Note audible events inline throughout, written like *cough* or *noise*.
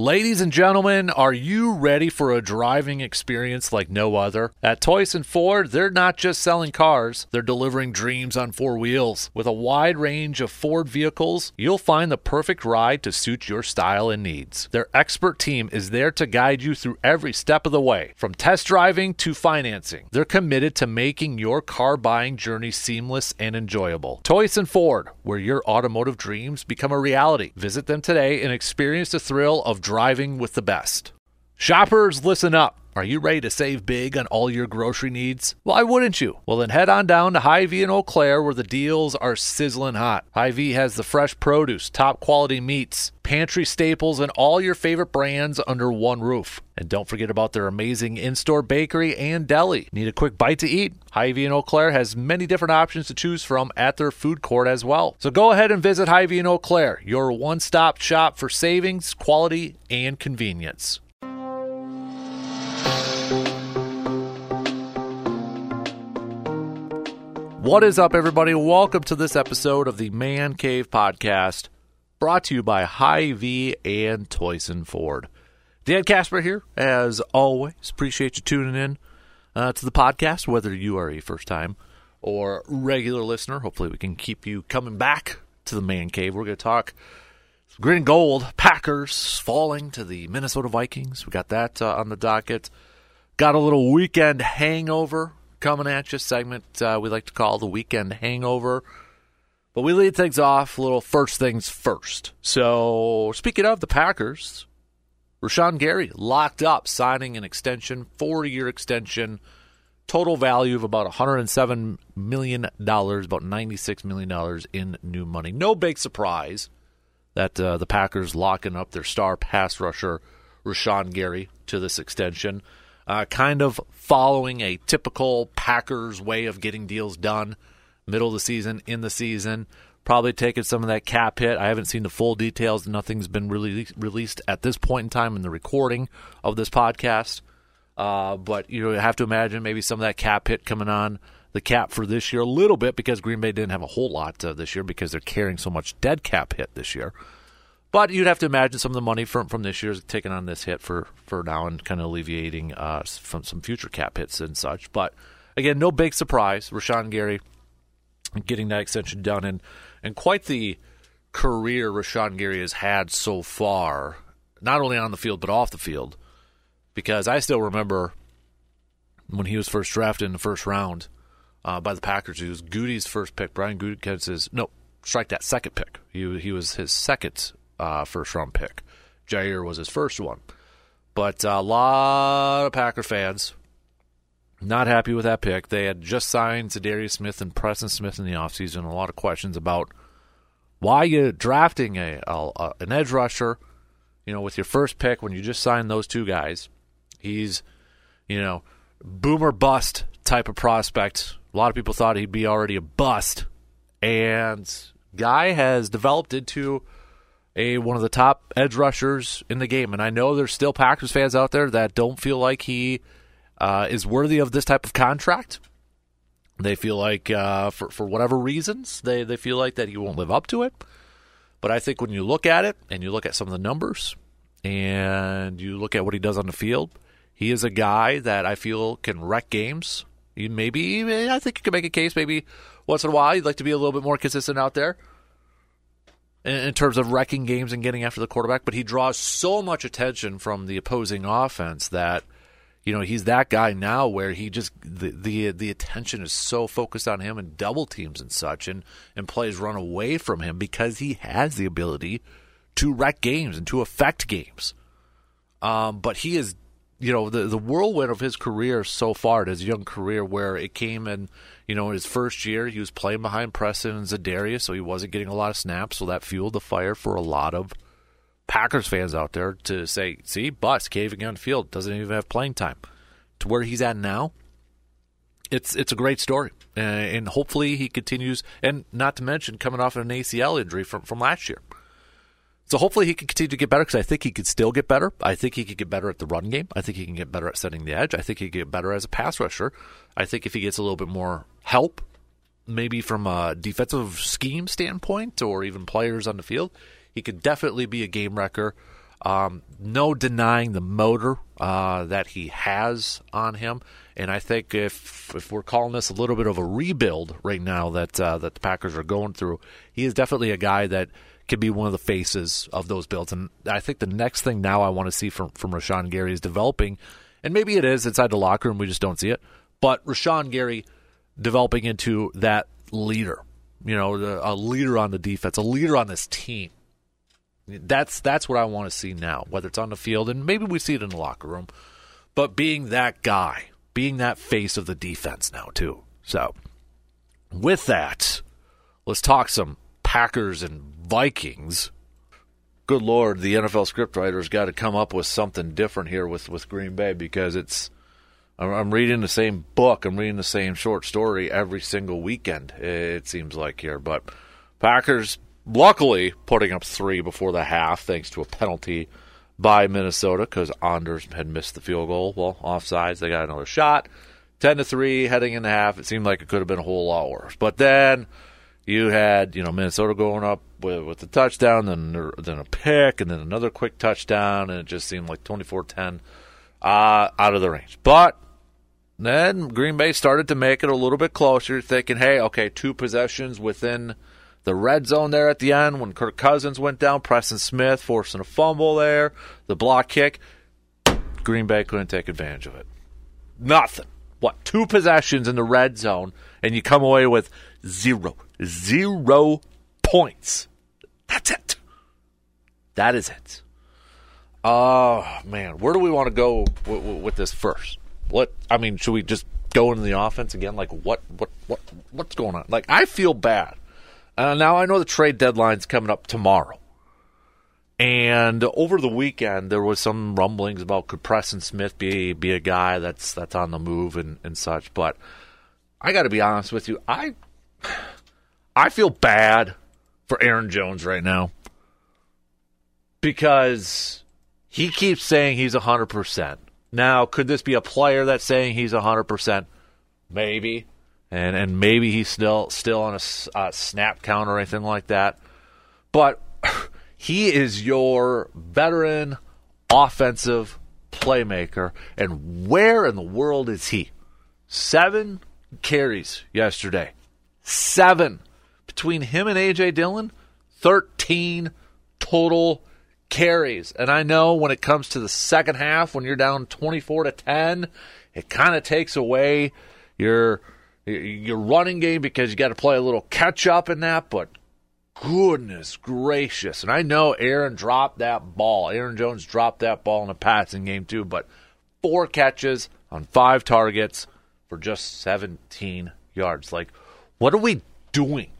Ladies and gentlemen, are you ready for a driving experience like no other? At Toyson Ford, they're not just selling cars, they're delivering dreams on four wheels. With a wide range of Ford vehicles, you'll find the perfect ride to suit your style and needs. Their expert team is there to guide you through every step of the way, from test driving to financing. They're committed to making your car buying journey seamless and enjoyable. Toyson Ford, where your automotive dreams become a reality. Visit them today and experience the thrill of driving with the best. Shoppers, listen up. Are you ready to save big on all your grocery needs? Why wouldn't you? Well, then head on down to Hy-Vee in Eau Claire where the deals are sizzling hot. Hy-Vee has the fresh produce, top quality meats, pantry staples, and all your favorite brands under one roof. And don't forget about their amazing in-store bakery and deli. Need a quick bite to eat? Hy-Vee in Eau Claire has many different options to choose from at their food court as well. So go ahead and visit Hy-Vee in Eau Claire, your one-stop shop for savings, quality, and convenience. What is up, everybody? Welcome to this episode of the Man Cave Podcast, brought to you by Hy-Vee and Toyson Ford. Dan Casper here, as always. Appreciate you tuning in uh, to the podcast, whether you are a first time or regular listener. Hopefully, we can keep you coming back to the Man Cave. We're going to talk green and gold, Packers falling to the Minnesota Vikings. We got that uh, on the docket. Got a little weekend hangover coming at you segment uh, we like to call the weekend hangover. But we lead things off a little first things first. So, speaking of the Packers, Rashan Gary locked up, signing an extension, four year extension, total value of about $107 million, about $96 million in new money. No big surprise that uh, the Packers locking up their star pass rusher, Rashan Gary, to this extension uh, kind of following a typical Packers way of getting deals done, middle of the season, in the season. Probably taking some of that cap hit. I haven't seen the full details. Nothing's been really released at this point in time in the recording of this podcast. Uh, but you have to imagine maybe some of that cap hit coming on the cap for this year a little bit because Green Bay didn't have a whole lot uh, this year because they're carrying so much dead cap hit this year. But you'd have to imagine some of the money from from this year is taking on this hit for for now and kind of alleviating uh, from some future cap hits and such. But again, no big surprise. Rashan Gary getting that extension done and and quite the career Rashan Gary has had so far, not only on the field but off the field. Because I still remember when he was first drafted in the first round uh, by the Packers. He was Gutey's first pick. Brian Gutekunst's no strike that second pick. He he was his second uh, first round pick. Jaire was his first one. But a lot of Packer fans not happy with that pick. They had just signed Za'Darius Smith and Preston Smith in the offseason. A lot of questions about why you drafting a, a, an edge rusher, you know, with your first pick when you just signed those two guys. He's, you know, boomer bust type of prospect. A lot of people thought he'd be already a bust, and guy has developed into a one of the top edge rushers in the game. And I know there's still Packers fans out there that don't feel like he uh, is worthy of this type of contract. They feel like uh, for for whatever reasons they they feel like that he won't live up to it. But I think when you look at it and you look at some of the numbers and you look at what he does on the field, he is a guy that I feel can wreck games. Maybe I think you can make a case. Maybe once in a while you'd like to be a little bit more consistent out there in, terms of wrecking games and getting after the quarterback, but he draws so much attention from the opposing offense that you know he's that guy now where he just the the the attention is so focused on him and double teams and such and and plays run away from him because he has the ability to wreck games and to affect games. Um, but he is you know the the whirlwind of his career so far, his young career, where it came in you know, his first year, he was playing behind Preston and Za'Darius, so he wasn't getting a lot of snaps. So that fueled the fire for a lot of Packers fans out there to say, see, Bust caving on field doesn't even have playing time. To where he's at now, it's it's a great story, and hopefully he continues. And not to mention coming off an ACL injury from from last year. So hopefully he can continue to get better because I think he could still get better. I think he could get better at the run game. I think he can get better at setting the edge. I think he can get better as a pass rusher. I think if he gets a little bit more help, maybe from a defensive scheme standpoint or even players on the field, he could definitely be a game wrecker. Um, no denying the motor uh, that he has on him, and I think if if we're calling this a little bit of a rebuild right now that uh, that the Packers are going through, he is definitely a guy that can be one of the faces of those builds. And I think the next thing now I want to see from from Rashan Gary is developing, and maybe it is inside the locker room, we just don't see it. But Rashan Gary developing into that leader, you know, a leader on the defense, a leader on this team. That's that's what I want to see now, whether it's on the field and maybe we see it in the locker room, but being that guy, being that face of the defense now too. So, with that, let's talk some Packers and Vikings. Good lord, the NFL scriptwriters got to come up with something different here with with Green Bay because it's I'm reading the same book, I'm reading the same short story every single weekend. It seems like here, but Packers luckily putting up three before the half thanks to a penalty by Minnesota because Anders had missed the field goal. Well, offsides, they got another shot. 10 to 3 heading in the half. It seemed like it could have been a whole lot worse. But then you had, you know, Minnesota going up with, with the touchdown, then then a pick, and then another quick touchdown, and it just seemed like 24-10 uh, out of the range. But then Green Bay started to make it a little bit closer, thinking, hey, okay, two possessions within – the red zone there at the end when Kirk Cousins went down, Preston Smith forcing a fumble there, the block kick. Green Bay couldn't take advantage of it. Nothing. What, two possessions in the red zone, and you come away with zero, zero points. That's it. That is it. Oh, man. Where do we want to go with, with this first? What, I mean, should we just go into the offense again? Like, what, what, what, what's going on? Like, I feel bad uh, now I know the trade deadline's coming up tomorrow. And over the weekend, there was some rumblings about could Preston Smith be be a guy that's that's on the move and, and such. But I got to be honest with you, I *sighs* I feel bad for Aaron Jones right now because he keeps saying he's hundred percent. Now, could this be a player that's saying he's hundred percent? Maybe and and maybe he's still still on a uh, snap count or anything like that. But *sighs* he is your veteran offensive playmaker, and where in the world is he? Seven carries yesterday. Seven between him and AJ Dillon. Thirteen total carries. And I know when it comes to the second half, when you're down 24 to 10, it kind of takes away your your running game because you got to play a little catch up in that, but goodness gracious. And I know Aaron dropped that ball. Aaron Jones dropped that ball in the passing game too, but four catches on five targets for just 17 yards. Like, what are we doing?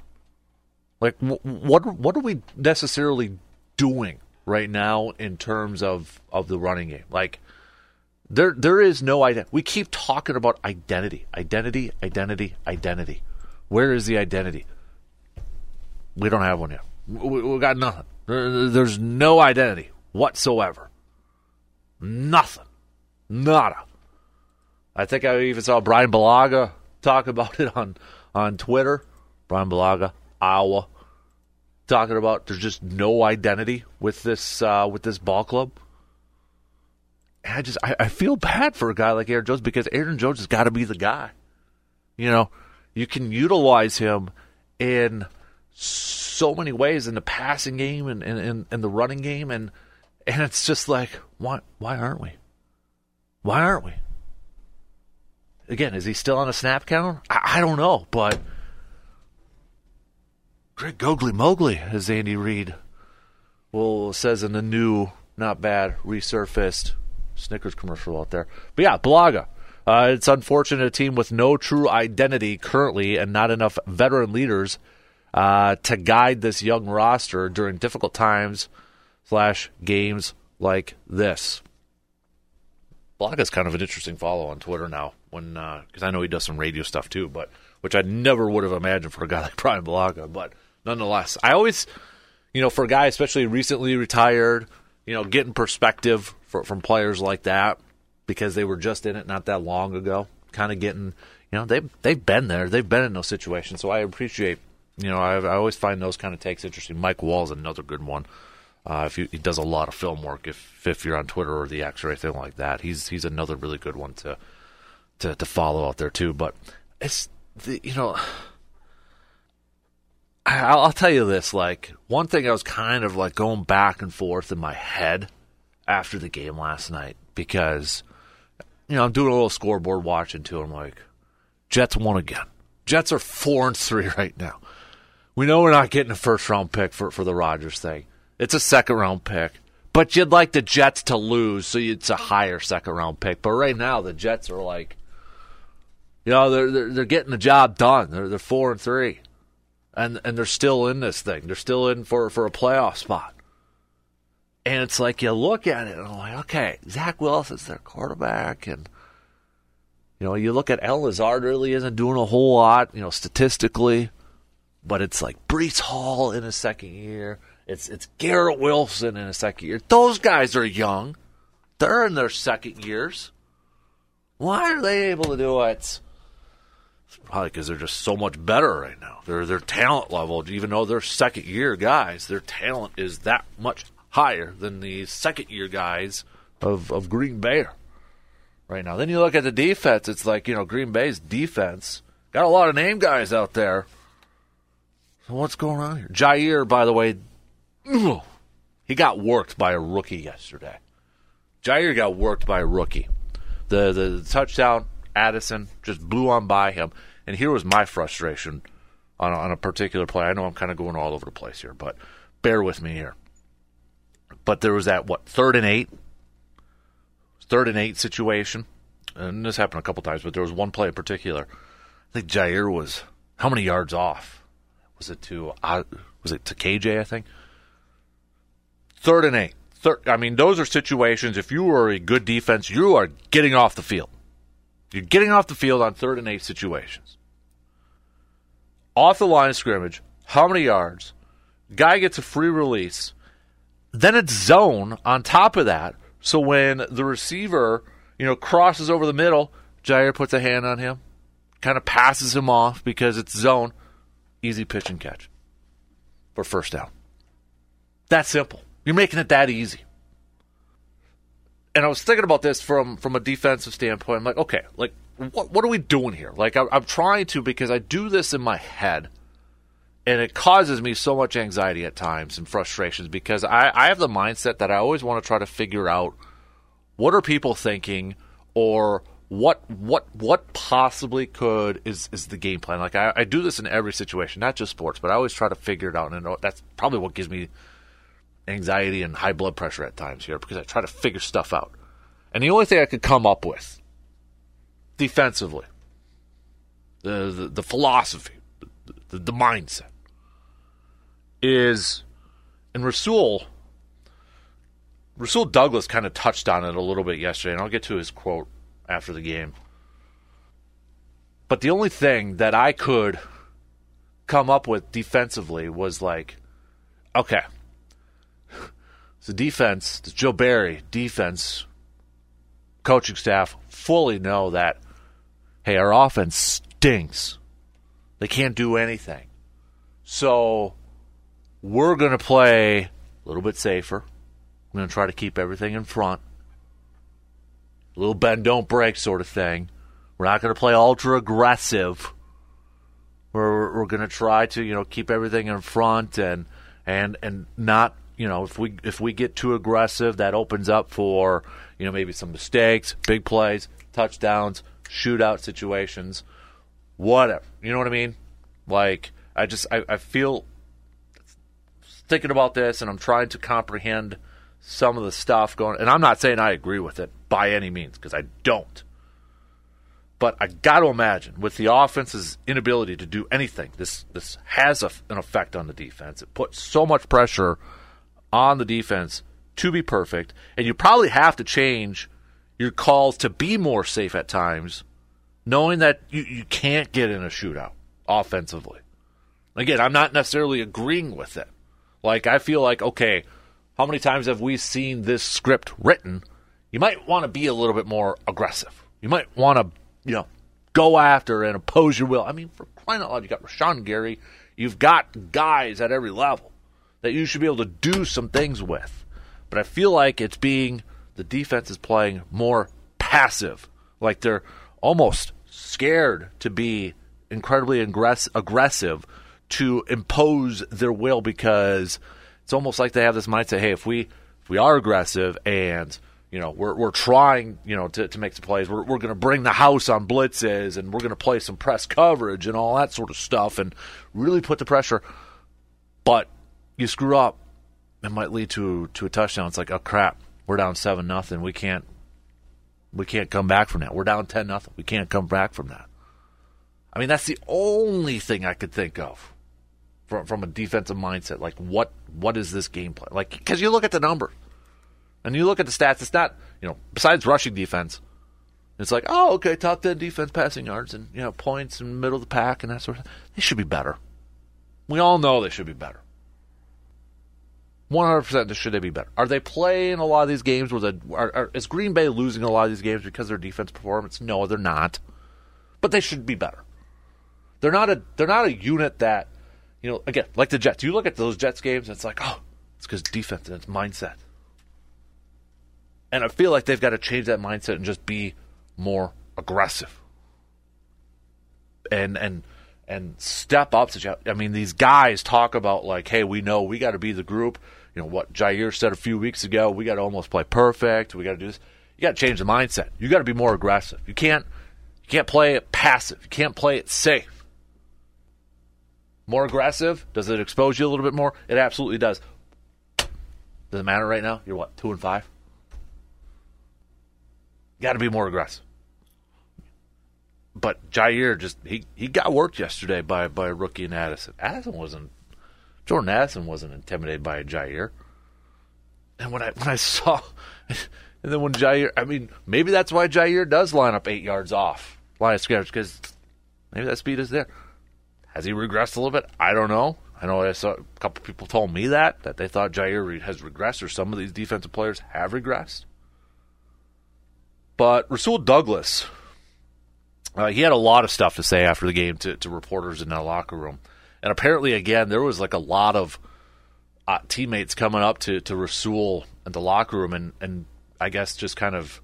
Like, what what are we necessarily doing right now in terms of of the running game? Like, there, there is no identity. We keep talking about identity, identity, identity, identity. Where is the identity? We don't have one yet. We, we got nothing. There's no identity whatsoever. Nothing. Nada. I think I even saw Brian Bulaga talk about it on on Twitter. Brian Bulaga, Iowa, talking about there's just no identity with this uh, with this ball club. And I just I, I feel bad for a guy like Aaron Jones because Aaron Jones has got to be the guy. You know, you can utilize him in so many ways in the passing game and in, the running game and and it's just like why why aren't we? Why aren't we? Again, is he still on a snap count? I, I don't know, but Greg Gogly Mowgli, as Andy Reid well says in the new not bad resurfaced Snickers commercial out there. But yeah, Bulaga. Uh, it's unfortunate a team with no true identity currently and not enough veteran leaders uh, to guide this young roster during difficult times slash games like this. Bulaga's kind of an interesting follow on Twitter now, when because uh, I know he does some radio stuff too, but which I never would have imagined for a guy *laughs* like Brian Bulaga. But nonetheless, I always, you know, for a guy especially recently retired, you know, getting perspective for, from players like that because they were just in it not that long ago, kind of getting, you know, they they've been there, they've been in those situations. So I appreciate, you know, I, I always find those kind of takes interesting. Mike Wallace another good one. Uh, if you, he does a lot of film work, if if you're on Twitter or the X or anything like that, he's he's another really good one to to to follow out there too. But it's the you know. I'll, I'll tell you this: like one thing, I was kind of like going back and forth in my head after the game last night because you know I'm doing a little scoreboard watching too. I'm like, Jets won again. Jets are four and three *laughs* right now. We know we're not getting a first round pick for, for the Rodgers thing. It's a second round pick. But you'd like the Jets to lose, so it's a higher second round pick. But right now, the Jets are like, you know, they're they're, they're getting the job done. They're they're four and three, and and they're still in this thing. They're still in for for a playoff spot. And it's like you look at it and I'm like, okay, Zach Wilson's their quarterback, and you know, you look at Al Lazard really isn't doing a whole lot, you know, statistically, but it's like Breece Hall in his second year. It's it's Garrett Wilson in his second year. Those guys are young. They're in their second years. Why are they able to do it? It's probably because they're just so much better right now. Their their talent level, even though they're second year guys, their talent is that much higher than the second year guys of, of Green Bay right now. Then you look at the defense, it's like, you know, Green Bay's defense got a lot of name guys out there. So what's going on here? Jaire, by the way, he got worked by a rookie yesterday. Jaire got worked by a rookie. The, the, the touchdown, Addison just blew on by him. And here was my frustration on, on a particular play. I know I'm kind of going all over the place here, but bear with me here. But there was that, what, third and eight? Third and eight situation. And this happened a couple times, but there was one play in particular. I think Jaire was how many yards off? Was it to uh, was it to KJ? I think third and eight. Third, I mean, those are situations. If you are a good defense, you are getting off the field. You're getting off the field on third and eight situations. Off the line of scrimmage, how many yards? Guy gets a free release. Then it's zone on top of that. So when the receiver, you know, crosses over the middle, Jaire puts a hand on him, kind of passes him off because it's zone. Easy pitch and catch for first down. That simple. You're making it that easy. And I was thinking about this from from a defensive standpoint. I'm like, okay, like what what are we doing here? Like I, I'm trying to because I do this in my head, and it causes me so much anxiety at times and frustrations because I, I have the mindset that I always want to try to figure out what are people thinking or what what what possibly could is is the game plan. Like I, I do this in every situation, not just sports, but I always try to figure it out, and that's probably what gives me anxiety and high blood pressure at times here because I try to figure stuff out. And the only thing I could come up with defensively, the the, the philosophy, the, the, mindset, is, and Rasul. Rasul Douglas kind of touched on it a little bit yesterday, and I'll get to his quote after the game. But the only thing that I could come up with defensively was like, okay, the defense, the Joe Barry defense, coaching staff fully know that, hey, our offense stinks. They can't do anything. So we're going to play a little bit safer. We're going to try to keep everything in front. A little bend, don't break sort of thing. We're not going to play ultra aggressive. We're, we're going to try to, you know, keep everything in front and and and not you know, if we if we get too aggressive, that opens up for you know maybe some mistakes, big plays, touchdowns, shootout situations, whatever. You know what I mean? Like I just I, I feel thinking about this, and I'm trying to comprehend some of the stuff going. And I'm not saying I agree with it by any means because I don't. But I got to imagine with the offense's inability to do anything, this this has a, an effect on the defense. It puts so much pressure on the defense to be perfect, and you probably have to change your calls to be more safe at times, knowing that you, you can't get in a shootout offensively. Again, I'm not necessarily agreeing with it. Like, I feel like, okay, how many times have we seen this script written? You might want to be a little bit more aggressive. You might want to, you know, go after and oppose your will. I mean, for crying out loud, you got Rashan Gary. You've got guys at every level that you should be able to do some things with. But I feel like it's being the defense is playing more passive, like they're almost scared to be incredibly aggress- aggressive to impose their will because it's almost like they have this mindset hey if we if we are aggressive and you know we're we're trying you know to, to make some plays we're, we're going to bring the house on blitzes and we're going to play some press coverage and all that sort of stuff and really put the pressure but you screw up it might lead to to a touchdown it's like oh crap we're down 7 nothing we can't we can't come back from that we're down 10 nothing we can't come back from that I mean, that's the only thing I could think of from from a defensive mindset. Like, what what is this game plan? Like, because you look at the number and you look at the stats. It's not you know besides rushing defense. It's like, oh, okay, top ten defense passing yards and you know points in the middle of the pack and that sort of. thing. They should be better. We all know they should be better. One hundred percent. Should they be better? Are they playing a lot of these games where the are, are, is Green Bay losing a lot of these games because of their defense performance? No, they're not. But they should be better. They're not a they're not a unit that you know again like the Jets. You look at those Jets games, and it's like oh, it's because defense and it's mindset. And I feel like they've got to change that mindset and just be more aggressive. And and and step up. To, I mean, these guys talk about like, hey, we know we got to be the group. You know what Jaire said a few weeks ago. We got to almost play perfect. We got to do this. You got to change the mindset. You got to be more aggressive. You can't you can't play it passive. You can't play it safe more aggressive? Does it expose you a little bit more? It absolutely does. Does it matter right now? You're what, two and five? Got to be more aggressive. But Jaire just he he got worked yesterday by by rookie in Addison. Addison wasn't Jordan Addison wasn't intimidated by a Jaire. And when I when I saw *laughs* and then when Jaire, I mean maybe that's why Jaire does line up eight yards off line of scrimmage because maybe that speed is there. Has he regressed a little bit? I don't know. I know I saw a couple people told me that that they thought Jaire has regressed, or some of these defensive players have regressed. But Rasul Douglas, uh, he had a lot of stuff to say after the game to, to reporters in the locker room, and apparently, again, there was like a lot of uh, teammates coming up to to Rasul in the locker room, and and I guess just kind of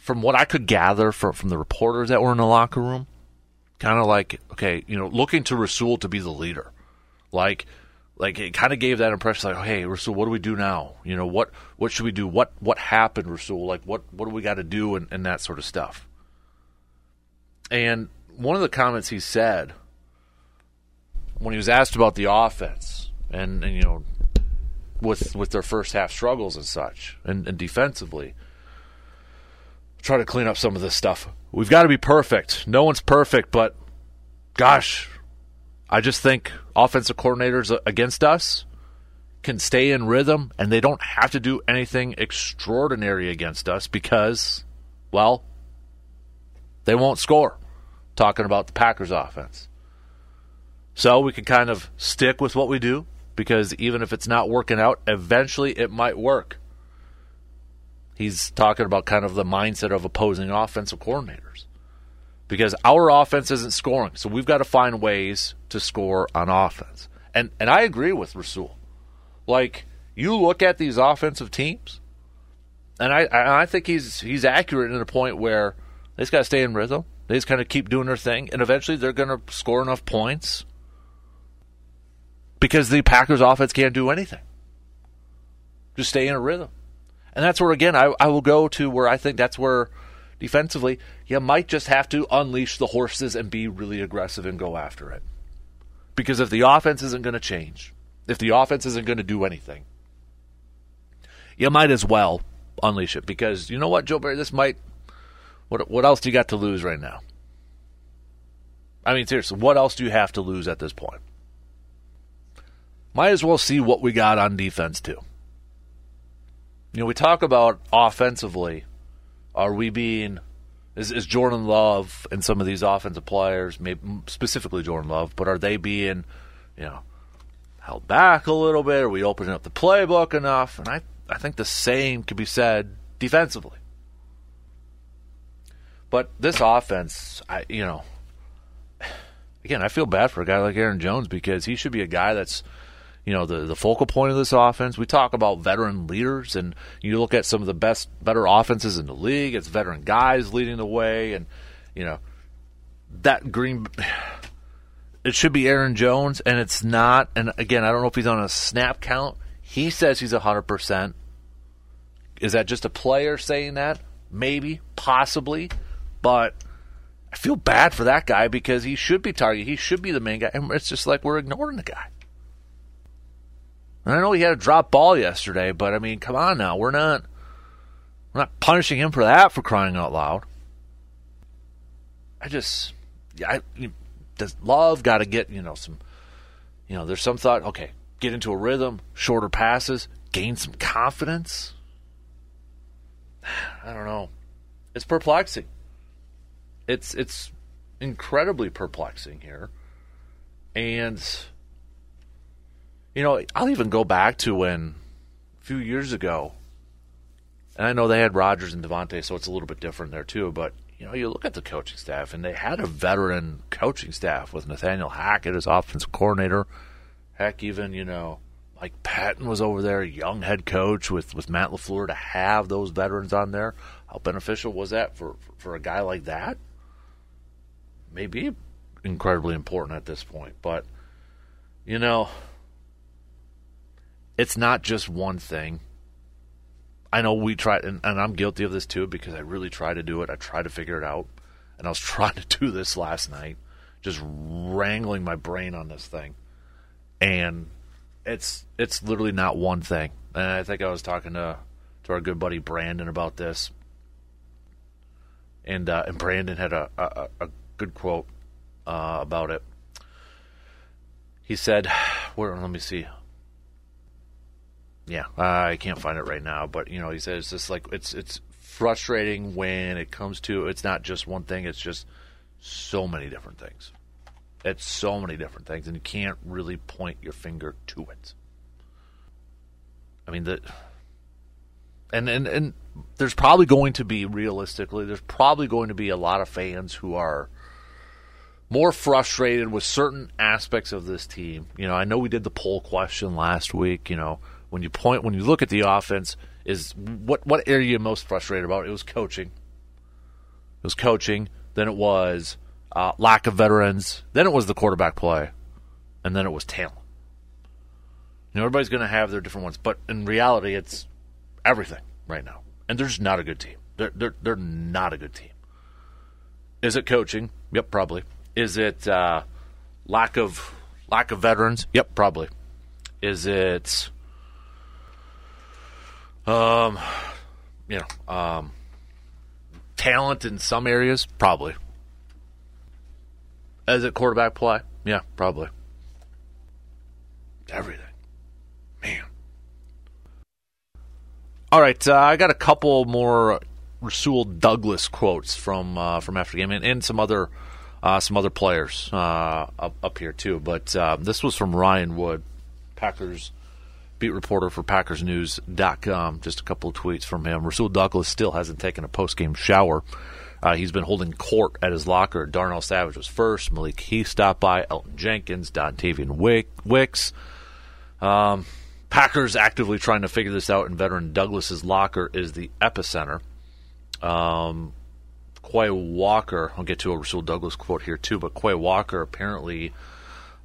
from what I could gather from from the reporters that were in the locker room kind of like okay, you know, looking to Rasul to be the leader, like like it kind of gave that impression like, hey, Rasul, what do we do now? You know, what what should we do? What what happened, Rasul? Like what what do we got to do and, and that sort of stuff. And one of the comments he said when he was asked about the offense and, and you know with with their first half struggles and such and, and defensively try to clean up some of this stuff. We've got to be perfect. No one's perfect, but gosh, I just think offensive coordinators against us can stay in rhythm and they don't have to do anything extraordinary against us because, well, they won't score. Talking about the Packers offense. So we can kind of stick with what we do because even if it's not working out, eventually it might work. He's talking about kind of the mindset of opposing offensive coordinators. Because our offense isn't scoring, so we've got to find ways to score on offense. And and I agree with Rasul. Like you look at these offensive teams, and I I think he's he's accurate in a point where they just got to stay in rhythm. They just kind of keep doing their thing, and eventually they're going to score enough points because the Packers offense can't do anything. Just stay in a rhythm. And that's where, again, I, I will go to where I think that's where defensively you might just have to unleash the horses and be really aggressive and go after it. Because if the offense isn't going to change, if the offense isn't going to do anything, you might as well unleash it. Because you know what, Joe Barry, this might. What, what else do you got to lose right now? I mean, seriously, what else do you have to lose at this point? Might as well see what we got on defense, too. You know, we talk about offensively. Are we being is, is Jordan Love and some of these offensive players, maybe specifically Jordan Love, but are they being, you know, held back a little bit? Are we opening up the playbook enough? And I, I think the same could be said defensively. But this offense, I, you know, *sighs* again, I feel bad for a guy like Aaron Jones because he should be a guy that's you know the the focal point of this offense. We talk about veteran leaders, and you look at some of the best, better offenses in the league. It's veteran guys leading the way, and you know that Green. *sighs* It should be Aaron Jones, and it's not. And again, I don't know if he's on a snap count. He says he's hundred percent. Is that just a player saying that? Maybe, possibly, but I feel bad for that guy because he should be targeted. He should be the main guy, and it's just like we're ignoring the guy. I know he had a drop ball yesterday, but I mean, come on now, we're not we're not punishing him for that for crying out loud. I just, I does love got to get you know some, you know, there's some thought. Okay, get into a rhythm, shorter passes, gain some confidence. *sighs* I don't know. It's perplexing. It's it's incredibly perplexing here, and you know, I'll even go back to when a few years ago, and I know they had Rodgers and Davante, so it's a little bit different there too. But you know, you look at the coaching staff, and they had a veteran coaching staff with Nathaniel Hackett as offensive coordinator. Heck, even you know, like Pettine was over there, young head coach with with Matt LaFleur to have those veterans on there. How beneficial was that for for a guy like that? Maybe incredibly important at this point, but you know it's not just one thing. I know we tried, and, and, I'm guilty of this too because I really try to do it. I try to figure it out, and I was *laughs* trying to do this last night, just wrangling my brain on this thing, and it's it's literally not one thing. And I think I was talking to to our good buddy Brandon about this, and uh, and Brandon had a a, a good quote uh, about it. He said, *sighs* "Where? Let me see." Yeah, uh, I can't find it right now, but you know, he says it's just like it's it's frustrating when it comes to it's not just one thing; it's just so many different things. It's so many different things, and you can't really point your finger to it. I mean, the and and and there's probably going to be realistically, there's probably going to be a lot of fans who are more frustrated with certain aspects of this team. You know, I know we did the poll question last week. You know, when you point when you look at the offense is what what area you most frustrated about? It was coaching. It was coaching. Then it was uh, lack of veterans. Then it was the quarterback play, and then it was talent. You know, everybody's going to have their different ones, but in reality, it's everything right now, and they're just not a good team. They're they're they're not a good team. Is it coaching? Yep, probably. Is it uh, lack of lack of veterans? Yep, probably. Is it um, you know, um, talent in some areas, probably. As a quarterback play, yeah, probably. Everything, man. All right, uh, I got a couple more Rasul Douglas quotes from uh, from after game, and, and some other uh, some other players uh, up, up, here too. But uh, this was from Ryan Wood, Packers beat reporter for PackersNews.com. Just a couple of tweets from him. Rasul Douglas still hasn't taken a post-game shower. Uh, he's been holding court at his locker. Darnell Savage was first. Malik Heath stopped by. Elgton Jenkins, Dontayvion Wick, Wicks. Um, Packers actively trying to figure this out, and veteran Douglas's locker is the epicenter. Um, Quay Walker, I'll get to a Rasul Douglas quote here too, but Quay Walker apparently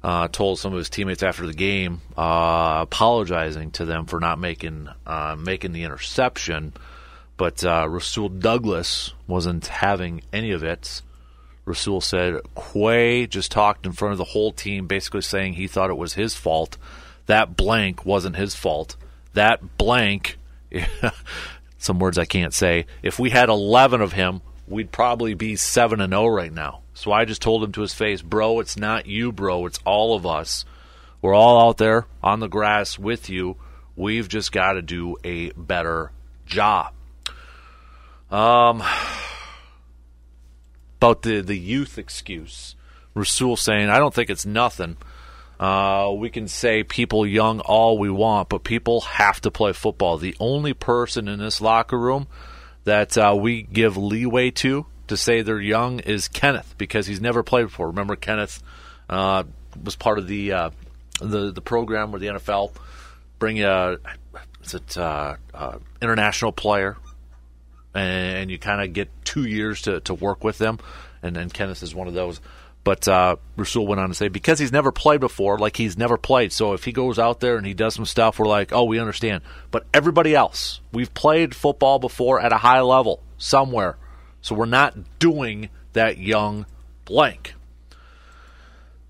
uh, told some of his teammates after the game, uh, apologizing to them for not making uh, making the interception. But uh, Rasul Douglas wasn't having any of it. Rasul said Quay just talked in front of the whole team, basically saying he thought it was his fault. That blank wasn't his fault. That blank, *laughs* some words I can't say. If we had 11 of him, we'd probably be 7 and 0 right now. So I just told him to his face, bro, it's not you, bro. It's all of us. We're all out there on the grass with you. We've just got to do a better job. Um, about the, the youth excuse. Rasul saying, I don't think it's nothing. Uh, we can say people young all we want, but people have to play football. The only person in this locker room that uh, we give leeway to to say they're young is Kenneth because he's never played before. Remember, Kenneth uh, was part of the uh, the the program where the NFL bring a is it uh, uh, international player, and you kind of get two years to, to work with them, and then Kenneth is one of those. But uh, Rasul went on to say because he's never played before, like he's never played. So if he goes out there and he does some stuff, we're like, oh, we understand. But everybody else, we've played football before at a high level somewhere, so we're not doing that young blank.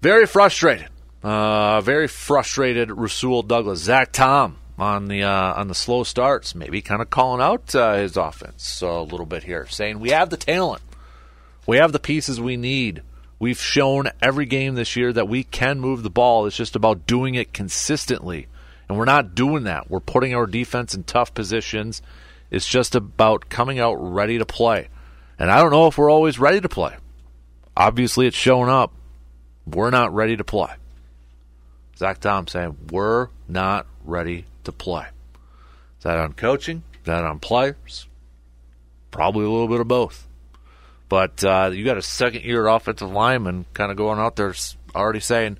Very frustrated. Uh, very frustrated Rasul Douglas. Zach Tom on the uh, on the slow starts, maybe kind of calling out uh, his offense a little bit here, saying we have the talent, we have the pieces we need. We've shown every game this year that we can move the ball. It's just about doing it consistently, and we're not doing that. We're putting our defense in tough positions. It's just about coming out ready to play, and I don't know if we're always ready to play. Obviously, it's showing up. We're not ready to play. Zach Tom saying we're not ready to play. Is that on coaching? Is that on players? Probably a little bit of both. But uh, you got a second year offensive lineman kind of going out there already saying,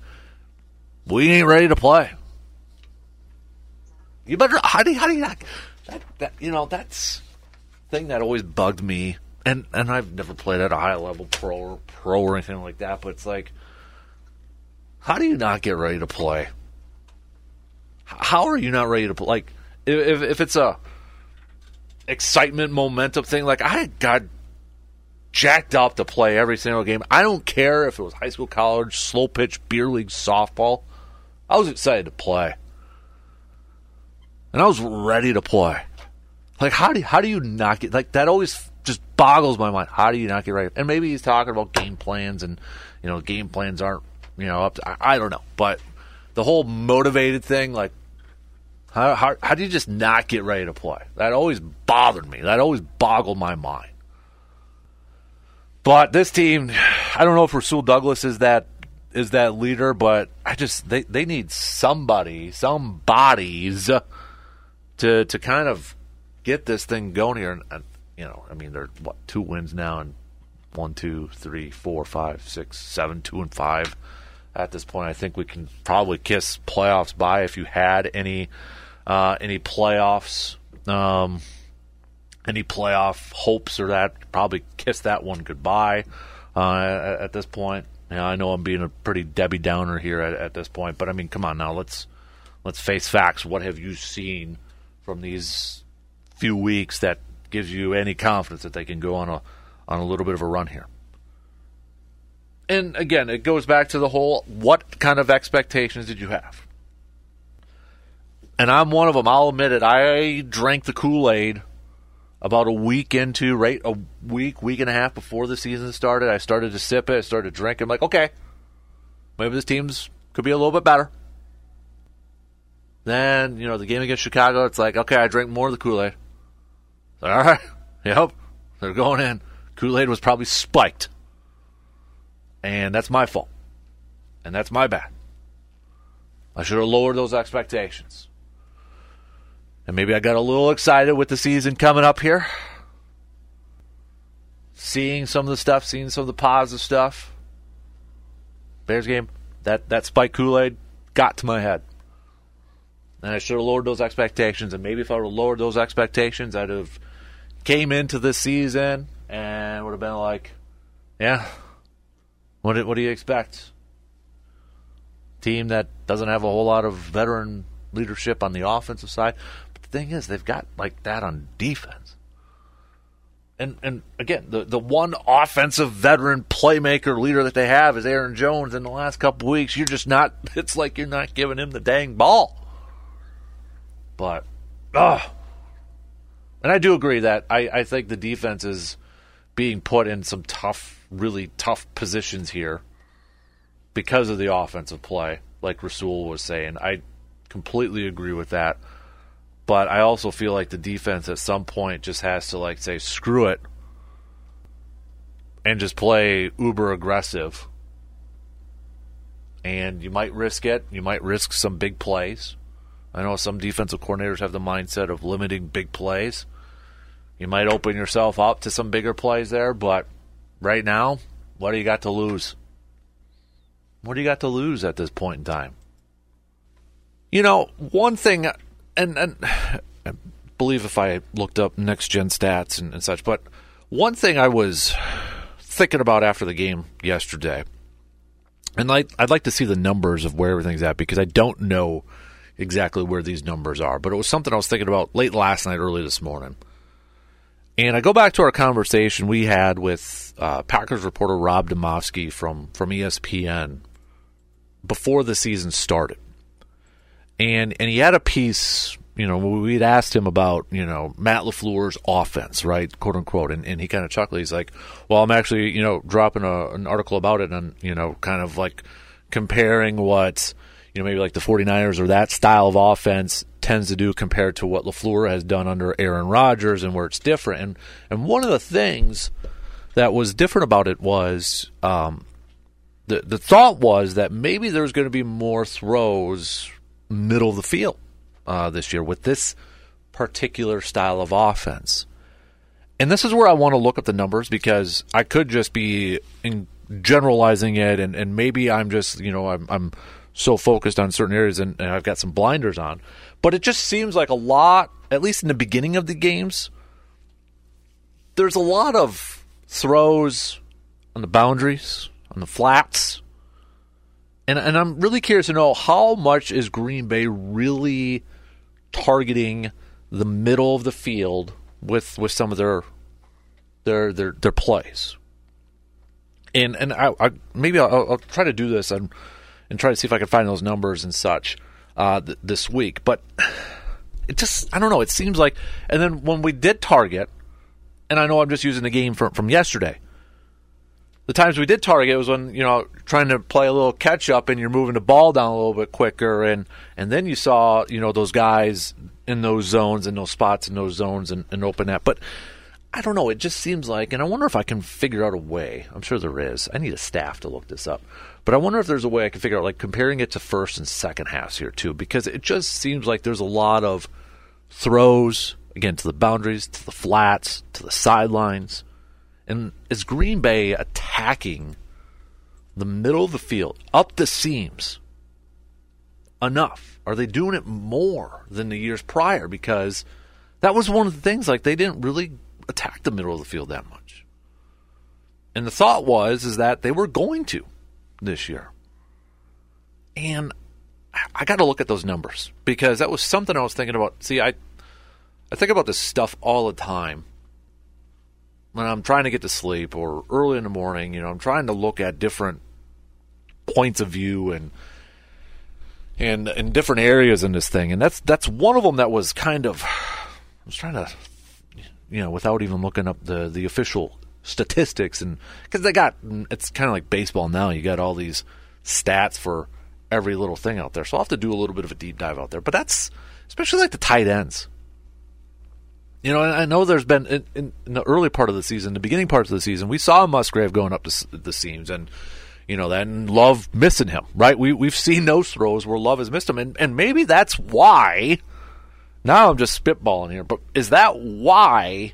we ain't ready to play. You better, how do you, how do you not, that, that, you know, that's thing that always bugged me. And, and I've never played at a high level pro or pro or anything like that, but it's like, how do you not get ready to play? How are you not ready to play? Like, if if it's a excitement, momentum thing, like I got jacked up to play every single game. I don't care if it was high school, college, slow pitch, beer league, softball. I was excited to play, and I was ready to play. Like, how do you, how do you not get like that? Always just boggles my mind. How do you not get ready? And maybe he's talking about game plans, and you know, game plans aren't you know up. To, I, I don't know, but the whole motivated thing, like how, how, how do you just not get ready to play? That always bothered me. That always boggled my mind. But this team, I don't know if Rasul Douglas is that is that leader, but I just they, they need somebody, some bodies to to kind of get this thing going here. And, and you know, I mean, they're what two wins now, and one, two, three, four, five, six, seven, two, and five. At this point, I think we can probably kiss playoffs by if you had any uh, any playoffs, um, any playoff hopes or that. Probably kiss that one goodbye uh, at, this point. I know I'm being a pretty Debbie Downer here at, at, this point, but I mean, come on now, let's let's face facts. What have you seen from these few weeks that gives you any confidence that they can go on a on a little bit of a run here? And again, it goes back to the whole what kind of expectations did you have? and I'm one of them. I'll admit it. I drank the Kool Aid about a week into, right, a week, week and a half before the season started. I started to sip it. I started to drink. I'm like, okay, maybe this team's could be a little bit better. Then you know the game against Chicago. It's like, okay, I drank more of the Kool Aid. All right, *laughs* yep, they're going in. Kool Aid was probably spiked, and that's my fault, and that's my bad. I should have lowered those expectations. And maybe I got a little excited with the season coming up here. Seeing some of the stuff, seeing some of the positive stuff. Bears game, that, that spike Kool Aid got to my head. And I should have lowered those expectations. And maybe if I would have lowered those expectations, I'd have came into this season and would have been like, yeah, what what do you expect? Team that doesn't have a whole lot of veteran leadership on the offensive side thing is, they've got like that on defense. And and again, the the one offensive veteran playmaker leader that they have is Aaron Jones. In the last couple weeks, you're just not. *laughs* It's like you're not giving him the dang ball. But, ah, and I do agree that I I think the defense is being put in some tough, really tough positions here because of the offensive play, like Rasul was saying. I completely agree with that. But I also feel like the defense at some point just has to like say screw it and just play uber aggressive. And you might risk it. You might risk some big plays. I know some defensive coordinators have the mindset of limiting big plays. You might open yourself up to some bigger plays there, but right now, what do you got to lose? What do you got to lose at this point in time? You know, one thing, and, and I believe if I looked up next gen stats and, and such, but one thing I was thinking about after the game yesterday, and I, I'd like to see the numbers of where everything's at because I don't know exactly where these numbers are, but it was something I was thinking about late last night, early this morning. And I go back to our conversation we had with uh, Packers reporter Rob Demovsky from, from ESPN before the season started. And and he had a piece, you know, we'd asked him about, you know, Matt LaFleur's offense, right, quote unquote. And, and he kind of chuckled. He's like, well, I'm actually, you know, dropping a, an article about it and, you know, kind of like comparing what, you know, maybe like the 49ers or that style of offense tends to do compared to what LaFleur has done under Aaron Rodgers and where it's different. And, and one of the things that was different about it was um, the, the thought was that maybe there's going to be more throws middle of the field uh, this year with this particular style of offense. And this is where I want to look at the numbers because I could just be generalizing it, and, and maybe I'm just, you know, I'm, I'm so focused on certain areas and, and I've got some blinders on. But it just seems like a lot, at least in the beginning of the games, there's a lot of throws on the boundaries, on the flats, and and I'm really curious to know how much is Green Bay really targeting the middle of the field with with some of their their their their plays. And and I, I maybe I'll, I'll, try to do this and and try to see if I can find those numbers and such uh, th- this week. But it just I don't know. It seems like and then when we did target, and I know I'm just using the game from from yesterday the times we did target was when you know trying to play a little catch up and you're moving the ball down a little bit quicker. And and then you saw you know those guys in those zones and those spots in those zones and, and open that. But I don't know. It just seems like and I wonder if I can figure out a way. I'm sure there is. I need a staff to look this up. But I wonder if there's a way I can figure out like comparing it to first and second halves here too because it just seems like there's a lot of throws again to the boundaries to the flats to the sidelines and is Green Bay attacking the middle of the field, up the seams, enough? Are they doing it more than the years prior? Because that was one of the things, like, they didn't really attack the middle of the field that much. And the thought was is that they were going to this year. And I got to look at those numbers because that was something I was thinking about. See, I I think about this stuff all the time when I'm trying to get to sleep or early in the morning, you know, I'm trying to look at different points of view and and in different areas in this thing, and that's that's one of them that was kind of I was trying to, you know, without even looking up the the official statistics and because they got it's kind of like baseball now. You got all these stats for every little thing out there, so I'll have to do a little bit of a deep dive out there. But that's especially like the tight ends. You know, I know there's been in, in, the early part of the season, the beginning parts of the season, we saw Musgrave going up the, the seams, and you know, then Love missing him. Right? We we've seen those throws where Love has missed him, and and maybe that's why. Now I'm just spitballing here, but is that why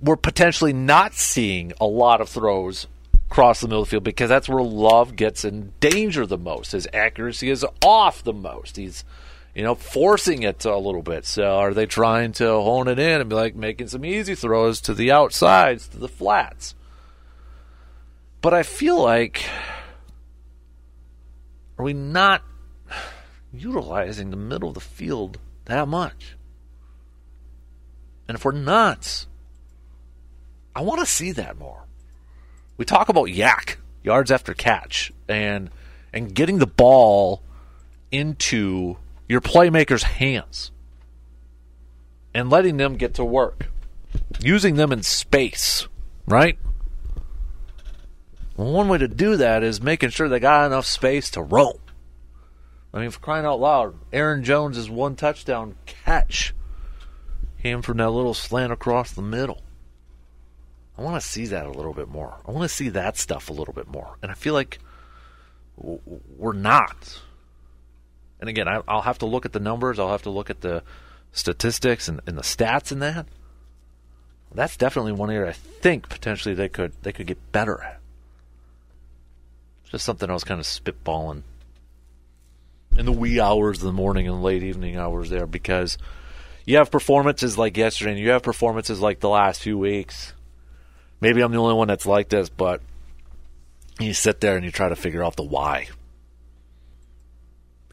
we're potentially not seeing a lot of throws across the middle of the field? Because that's where Love gets in danger the most. His accuracy is off the most. He's you know, forcing it a little bit. So are they trying to hone it in and be like making some easy throws to the outsides, to the flats? But I feel like are we not utilizing the middle of the field that much? And if we're not, I want to see that more. We talk about YAC, yards after catch, and and getting the ball into your playmakers' hands and letting them get to work, using them in space, right? Well, one way to do that is making sure they got enough space to roam. I mean, for crying out loud, Aaron Jones' is one touchdown catch came from that little slant across the middle. I want to see that a little bit more. I want to see that stuff a little bit more. And I feel like we're not. And again, I, will have to look at the numbers. I'll have to look at the statistics and, and the stats in that. That's definitely one area I think potentially they could they could get better at. Just something I was kind of spitballing in the wee hours of the morning and late evening hours there because you have performances like yesterday and you have performances like the last few weeks. Maybe I'm the only one that's like this, but you sit there and you try to figure out the why.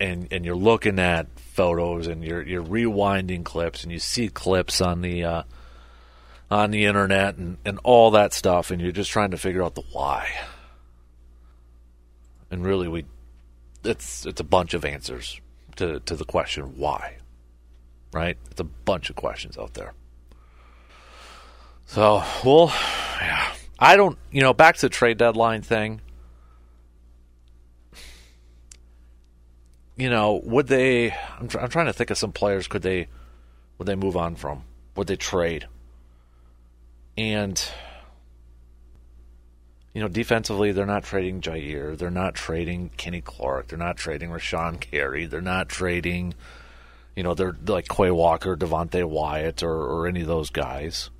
And and you're looking at photos and you're you're rewinding clips and you see clips on the uh, on the internet and, and all that stuff and you're just trying to figure out the why. And really we it's it's a bunch of answers to, to the question why. Right? It's a bunch of questions out there. So, well, yeah. I don't, you know, back to the trade deadline thing. You know, would they? I'm, tr- I'm trying to think of some players. Could they? Would they move on from? Would they trade? And you know, defensively, they're not trading Jaire. They're not trading Kenny Clark. They're not trading Rashan Gary. They're not trading, you know, they're like Quay Walker, Devonte Wyatt, or, or any of those guys.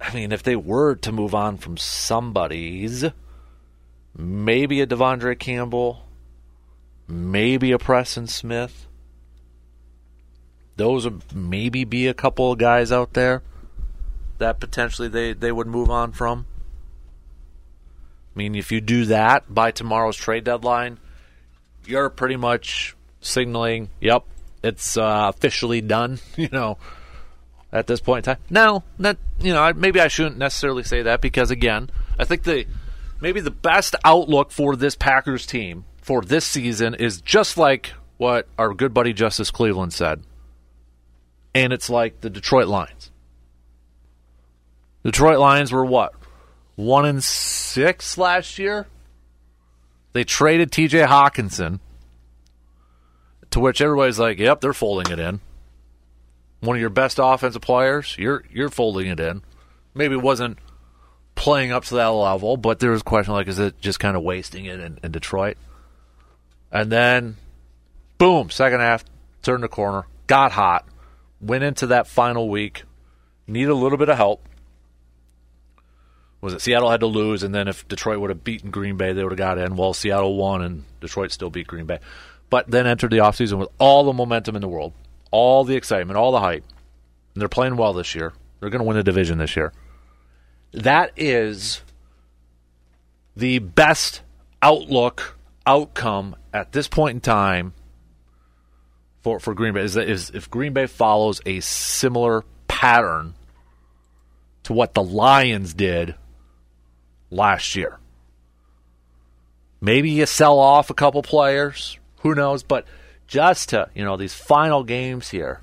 I mean, if they were to move on from somebody's, maybe a De'Vondre Campbell, maybe a Preston Smith. Those would maybe be a couple of guys out there that potentially they, they would move on from. I mean, if you do that by tomorrow's trade deadline, you're pretty much signaling, yep, it's uh, officially done, *laughs* you know, at this point in time. Now, that, you know, maybe I shouldn't necessarily say that because, again, I think the maybe the best outlook for this Packers team for this season is just like what our good buddy Justice Cleveland said. And it's like the Detroit Lions. Detroit Lions were what? one and six last year. They traded T.J. Hockenson, to which everybody's like, "Yep, they're folding it in." One of your best offensive players, you're you're folding it in. Maybe it wasn't playing up to that level, but there was a question like, is it just kind of wasting it in, in Detroit? And then, boom, second half, turned the corner, got hot, went into that final week, need a little bit of help was it Seattle had to lose, and then if Detroit would have beaten Green Bay, they would have got in. Well, Seattle won, and Detroit still beat Green Bay. But then entered the offseason with all the momentum in the world, all the excitement, all the hype. And they're playing well this year. They're going to win the division this year. That is the best outlook, outcome at this point in time for, for Green Bay is, that is if Green Bay follows a similar pattern to what the Lions did last year. Maybe you sell off a couple players, who knows, but just to, you know, these final games here,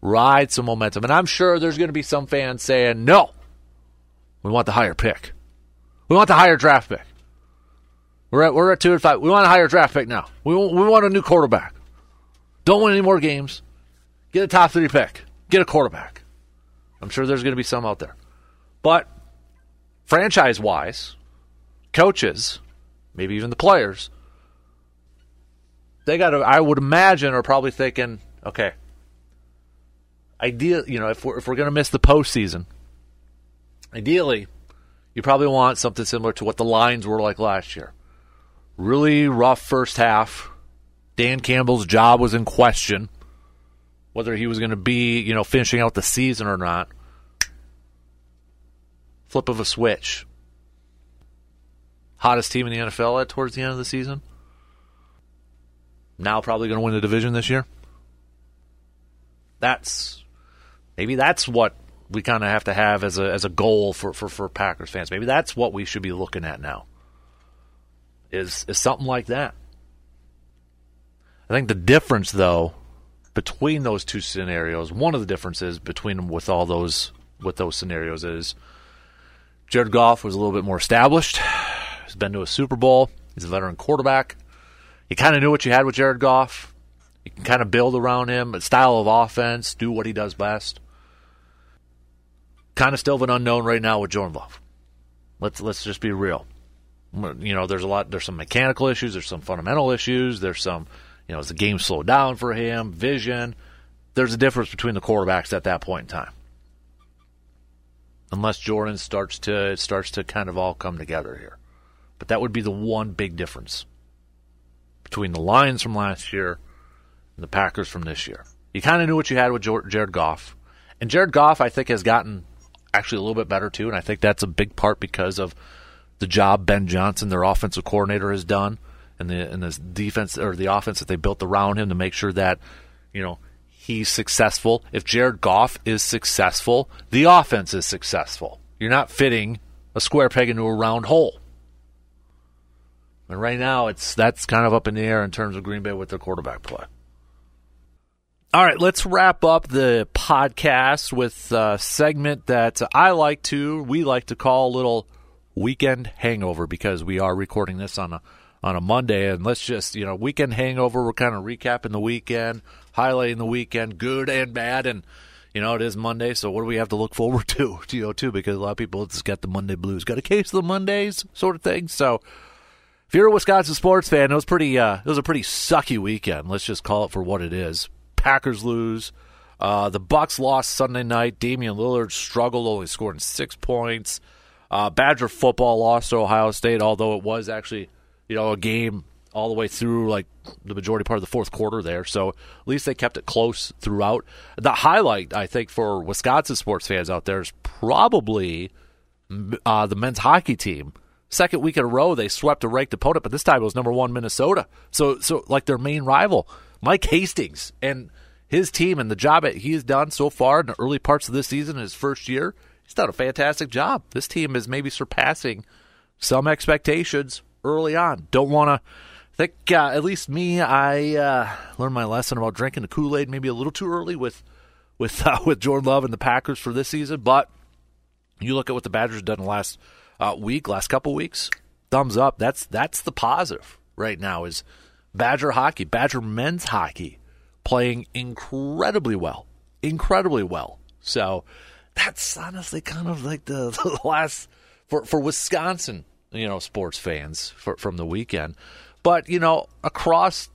ride some momentum. And I'm sure there's going to be some fans saying, no, we want the higher pick. We want the higher draft pick. We're at, we're at two and five. We want a higher draft pick now. We, we want a new quarterback. Don't win any more games. Get a top three pick. Get a quarterback. I'm sure there's going to be some out there. But franchise wise, coaches, maybe even the players, they got to, I would imagine, are probably thinking, okay, ideal, you know, if we're, if we're going to miss the postseason, ideally, you probably want something similar to what the Lions were like last year. Really rough first half. Dan Campbell's job was in question, whether he was going to be, you know, finishing out the season or not flip of a switch. Hottest team in the NFL at towards the end of the season. Now probably going to win the division this year. That's maybe that's what we kind of have to have as a as a goal for, for, for Packers fans. Maybe that's what we should be looking at now. Is is something like that. I think the difference though between those two scenarios, one of the differences between them with all those with those scenarios is Jared Goff was a little bit more established. He's been to a Super Bowl. He's a veteran quarterback. You kind of knew what you had with Jared Goff. You can kind of build around him, a style of offense, do what he does best. Kind of still an unknown right now with Jordan Love. Let's let's just be real. You know, there's a lot. There's some mechanical issues. There's some fundamental issues. There's some, you know, is the game slowed down for him? Vision. There's a difference between the quarterbacks at that point in time unless Jordan starts to it starts to kind of all come together here. But that would be the one big difference between the Lions from last year and the Packers from this year. You kind of knew what you had with Jared Goff. And Jared Goff, I think, has gotten actually a little bit better too, and I think that's a big part because of the job Ben Johnson, their offensive coordinator, has done, and the and the defense or the offense that they built around him to make sure that you know he's successful. If Jared Goff is successful, the offense is successful. You're not fitting a square peg into a round hole. And right now, it's that's kind of up in the air in terms of Green Bay with their quarterback play. All right, let's wrap up the podcast with a segment that I like to, we like to call a little weekend hangover because we are recording this on a on a Monday, and let's just you know weekend hangover. We're kind of recapping the weekend, highlighting the weekend, good and bad, and you know it is Monday, so what do we have to look forward *laughs* to? You know, too, because a lot of people just got the Monday blues, got a case of the Mondays, sort of thing. So if you're a Wisconsin sports fan, it was pretty. Uh, it was a pretty sucky weekend. Let's just call it for what it is. Packers lose. Uh, the Bucks lost Sunday night. Damian Lillard struggled, only scoring six points. Uh, Badger football lost to Ohio State, although it was actually you know, a game all the way through like the majority part of the fourth quarter there. So at least they kept it close throughout. The highlight, I think, for Wisconsin sports fans out there is probably uh, the men's hockey team. Second week in a row, they swept a ranked opponent, but this time it was number one Minnesota. So, so like their main rival, Mike Hastings, and his team and the job that he has done so far in the early parts of this season, his first year, he's done a fantastic job. This team is maybe surpassing some expectations early on. Don't want to think, uh, at least me, I uh, learned my lesson about drinking the Kool Aid maybe a little too early with with uh, *laughs* with Jordan Love and the Packers for this season. But you look at what the Badgers have done the last uh, week, last couple weeks. Thumbs up. That's that's the positive right now. Is Badger hockey, Badger men's hockey, playing incredibly well, incredibly well. So that's honestly kind of like the, *laughs* the last for for Wisconsin you know, sports fans for, from the weekend. But, you know, across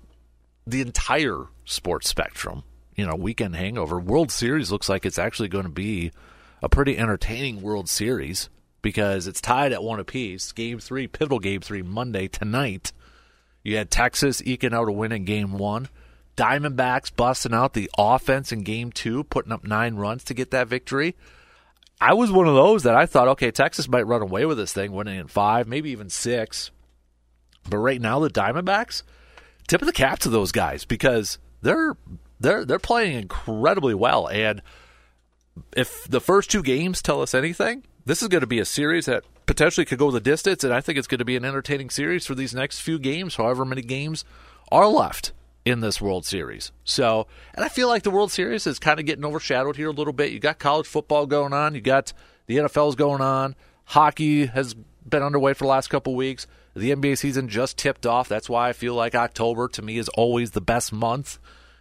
the entire sports spectrum, you know, weekend hangover, World Series looks like it's actually going to be a pretty entertaining World Series because it's tied at one apiece. Game three, pivotal game three, Monday tonight. You had Texas eking out a win in game one. Diamondbacks busting out the offense in game two, putting up nine runs to get that victory. I was one of those that I thought, okay, Texas might run away with this thing, winning in five, maybe even six. But right now, the Diamondbacks, tip of the cap to those guys because they're they're they're playing incredibly well. And if the first two games tell us anything, this is going to be a series that potentially could go the distance, and I think it's going to be an entertaining series for these next few games, however many games are left in this World Series. So, and I feel like the World Series is kind of getting overshadowed here a little bit. You got college football going on, you got the NFL's going on, hockey has been underway for the last couple weeks. The NBA season just tipped off. That's why I feel like October to me is always the best month,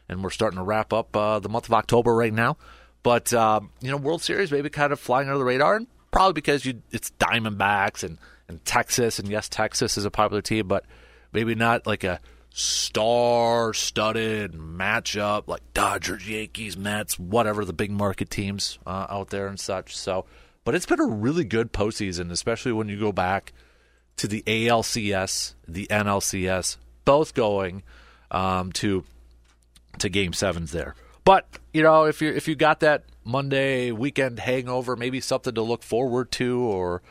and we're starting to wrap up uh, the month of October right now. But um, you know, World Series maybe kind of flying under the radar, and probably because you it's Diamondbacks and and Texas, and yes, Texas is a popular team, but maybe not like a star-studded matchup like Dodgers, Yankees, Mets, whatever the big market teams uh, out there and such. So, but it's been a really good postseason, especially when you go back to the ALCS, the NLCS, both going um, to to Game Sevens there. But you know, if you if you got that Monday weekend hangover, maybe something to look forward to, or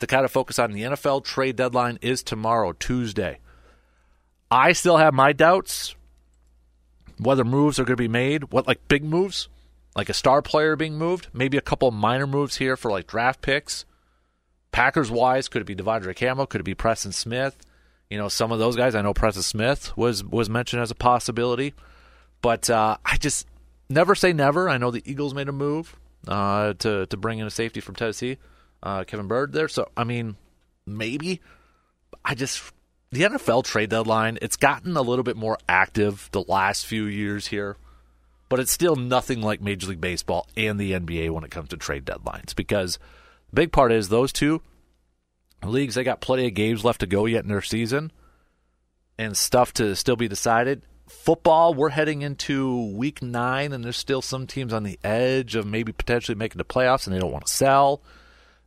to kind of focus on the NFL trade deadline is tomorrow, Tuesday. I still have my doubts whether moves are going to be made. What like big moves, like a star player being moved, maybe a couple minor moves here for like draft picks. Packers wise, could it be De'Vondre Campbell? Could it be Preston Smith? You know, some of those guys. I know Preston Smith was was mentioned as a possibility, but uh, I just never say never. I know the Eagles made a move uh, to to bring in a safety from Tennessee, uh, Kevin Byard there. So I mean, maybe. I just the NFL trade deadline, it's gotten a little bit more active the last few years here, but it's still nothing like Major League Baseball and the NBA when it comes to trade deadlines because the big part is those two leagues, they got plenty of games left to go yet in their season and stuff to still be decided. Football, we're heading into week nine, and there's still some teams on the edge of maybe potentially making the playoffs and they don't want to sell.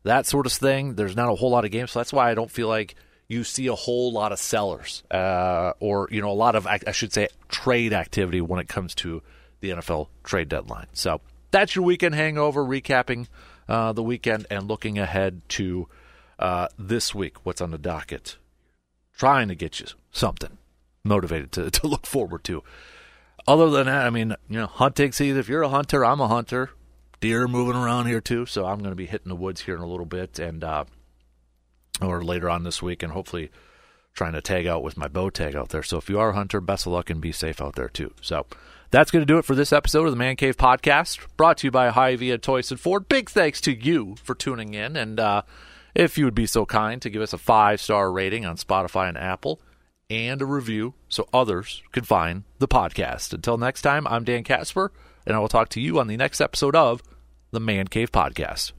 That sort of thing. There's not a whole lot of games, so that's why I don't feel like – you see a whole lot of sellers, uh, or you know, a lot of I should say trade activity when it comes to the NFL trade deadline. So that's your weekend hangover, recapping uh, the weekend and looking ahead to uh, this week. What's on the docket? Trying to get you something motivated to, *laughs* to look forward to. Other than that, I mean, you know, hunting season. If you're a hunter, I'm a hunter. Deer moving around here too, so I'm going to be hitting the woods here in a little bit, and uh, or later on this week, and hopefully trying to tag out with my bow tag out there. So if you are a hunter, best of luck and be safe out there too. So that's going to do it for this episode of the Man Cave Podcast, brought to you by Hy-Vee and Toyson Ford. Big thanks to you for tuning in, and uh, if you would be so kind to give us a five star rating on Spotify and Apple, and a review so others can find the podcast. Until next time, I'm Dan Casper, and I will talk to you on the next episode of the Man Cave Podcast.